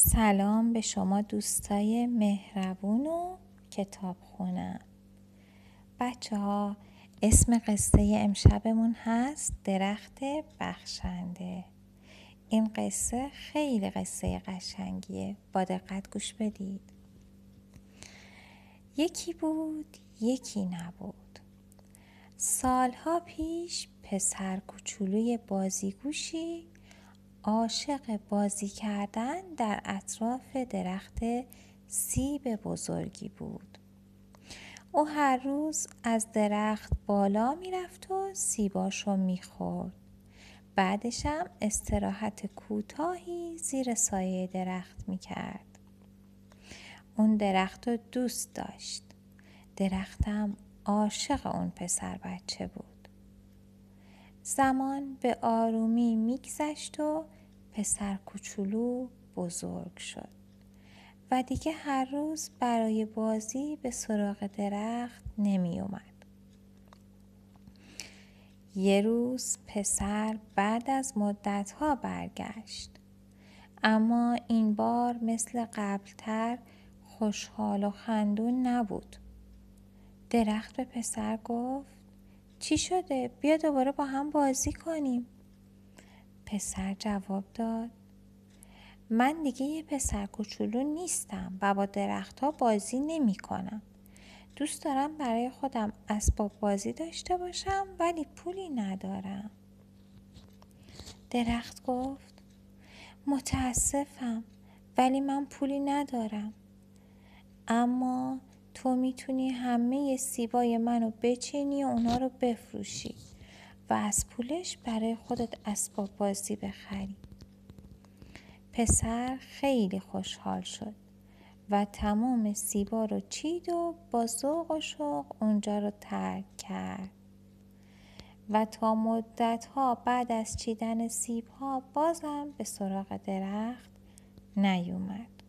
سلام به شما دوستای مهربون و کتاب خونم بچه ها اسم قصه امشبمون هست درخت بخشنده. این قصه خیلی قصه قشنگیه. با دقت گوش بدید. یکی بود یکی نبود. سالها پیش پسر کوچولوی بازیگوشی عاشق بازی کردن در اطراف درخت سیب بزرگی بود. او هر روز از درخت بالا می‌رفت و سیباشو می‌خورد. بعدش هم استراحت کوتاهی زیر سایه درخت می‌کرد. اون درخت رو دوست داشت. درختم عاشق اون پسر بچه بود. زمان به آرومی میگذشت و پسر کوچولو بزرگ شد و دیگه هر روز برای بازی به سراغ درخت نمی اومد. یه روز پسر بعد از مدتها برگشت اما این بار مثل قبلتر خوشحال و خندون نبود. درخت به پسر گفت چی شده؟ بیا دوباره با هم بازی کنیم. پسر جواب داد من دیگه یه پسر کوچولو نیستم و با درختها بازی نمی کنم. دوست دارم برای خودم اسباب بازی داشته باشم ولی پولی ندارم. درخت گفت متاسفم ولی من پولی ندارم. اما تو می‌تونی همه سیبای منو بچینی و اونا رو بفروشی. و از پولش برای خودت اسباب بازی بخری. پسر خیلی خوشحال شد و تمام سیبا رو چید و با ذوق و شوق اونجا رو ترک کرد. و تا مدت ها بعد از چیدن سیب ها بازم به سراغ درخت نیومد.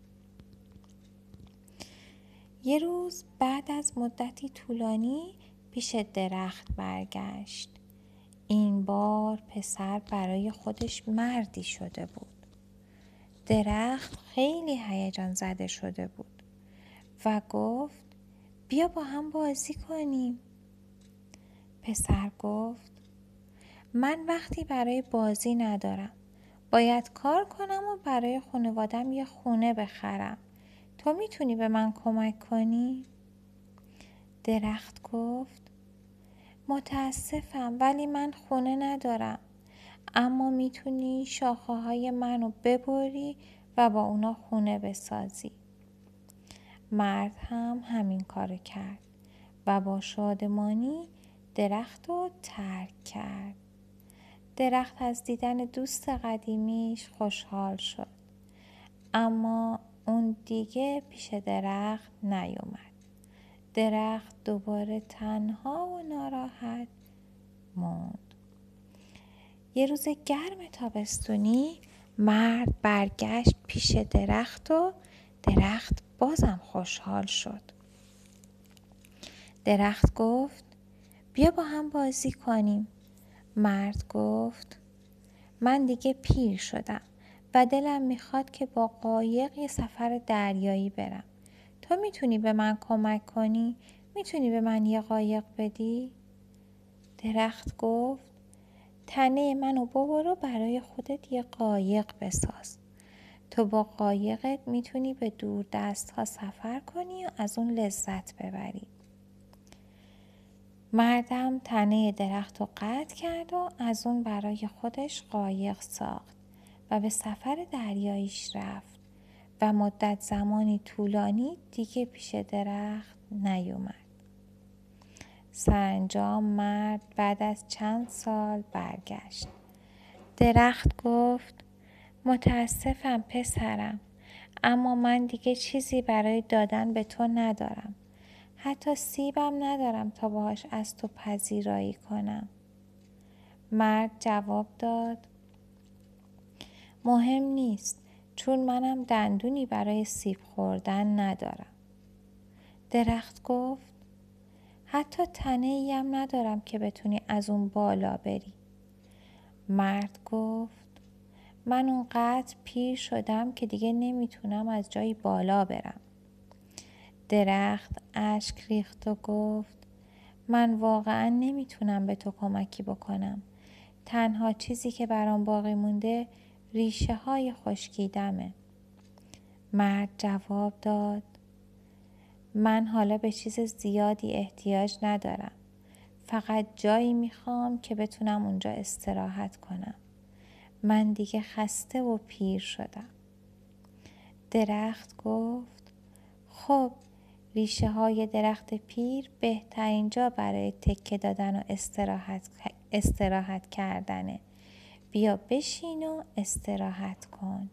یه روز بعد از مدتی طولانی پیش درخت برگشت. این بار پسر برای خودش مردی شده بود. درخت خیلی هیجان زده شده بود و گفت بیا با هم بازی کنیم. پسر گفت من وقتی برای بازی ندارم. باید کار کنم و برای خانوادم یه خونه بخرم. تو می‌تونی به من کمک کنی؟ درخت گفت متاسفم ولی من خونه ندارم. اما می‌تونی شاخه های منو ببری و با اونا خونه بسازی. مرد هم همین کار کرد و با شادمانی درخت رو ترک کرد. درخت از دیدن دوست قدیمیش خوشحال شد. اما اون دیگه پیش درخت نیومد. درخت دوباره تنها و ناراحت موند. یه روز گرم تابستونی مرد برگشت پیش درخت و درخت بازم خوشحال شد. درخت گفت بیا با هم بازی کنیم. مرد گفت من دیگه پیر شدم و دلم می‌خواد که با قایق یه سفر دریایی برم. تو می‌تونی به من کمک کنی؟ می‌تونی به من یه قایق بدی؟ درخت گفت تنه منو ببرو برای خودت یه قایق بساز. تو با قایقت می‌تونی به دور دست ها سفر کنی و از اون لذت ببری. مردم تنه درخت رو قطع کرد و از اون برای خودش قایق ساخت و به سفر دریاییش رفت. و مدت زمانی طولانی دیگه پیش درخت نیومد. سرانجام مرد بعد از چند سال برگشت. درخت گفت متاسفم پسرم اما من دیگه چیزی برای دادن به تو ندارم. حتی سیبم ندارم تا باهاش از تو پذیرایی کنم. مرد جواب داد مهم نیست چون منم دندونی برای سیب خوردن ندارم. درخت گفت حتی تنه ایم ندارم که بتونی از اون بالا بری. مرد گفت من اونقدر پیر شدم که دیگه نمی‌تونم از جایی بالا برم درخت اشک ریخت و گفت من واقعا نمی‌تونم به تو کمکی بکنم تنها چیزی که برام باقی مونده ریشه های خشکیدمه. مرد جواب داد من حالا به چیز زیادی احتیاج ندارم. فقط جایی می‌خوام که بتونم اونجا استراحت کنم. من دیگه خسته و پیر شدم. درخت گفت خب ریشه های درخت پیر بهترین جا برای تکه دادن و استراحت, استراحت کردنه. بیا بشین و استراحت کن.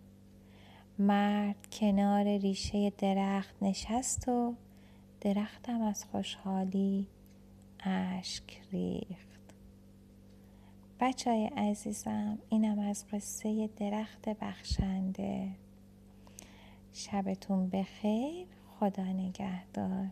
مرد کنار ریشه درخت نشست و درختم از خوشحالی اشک ریخت. بچه های عزیزم اینم از قصه درخت بخشنده. شبتون بخیر خدا نگهدار.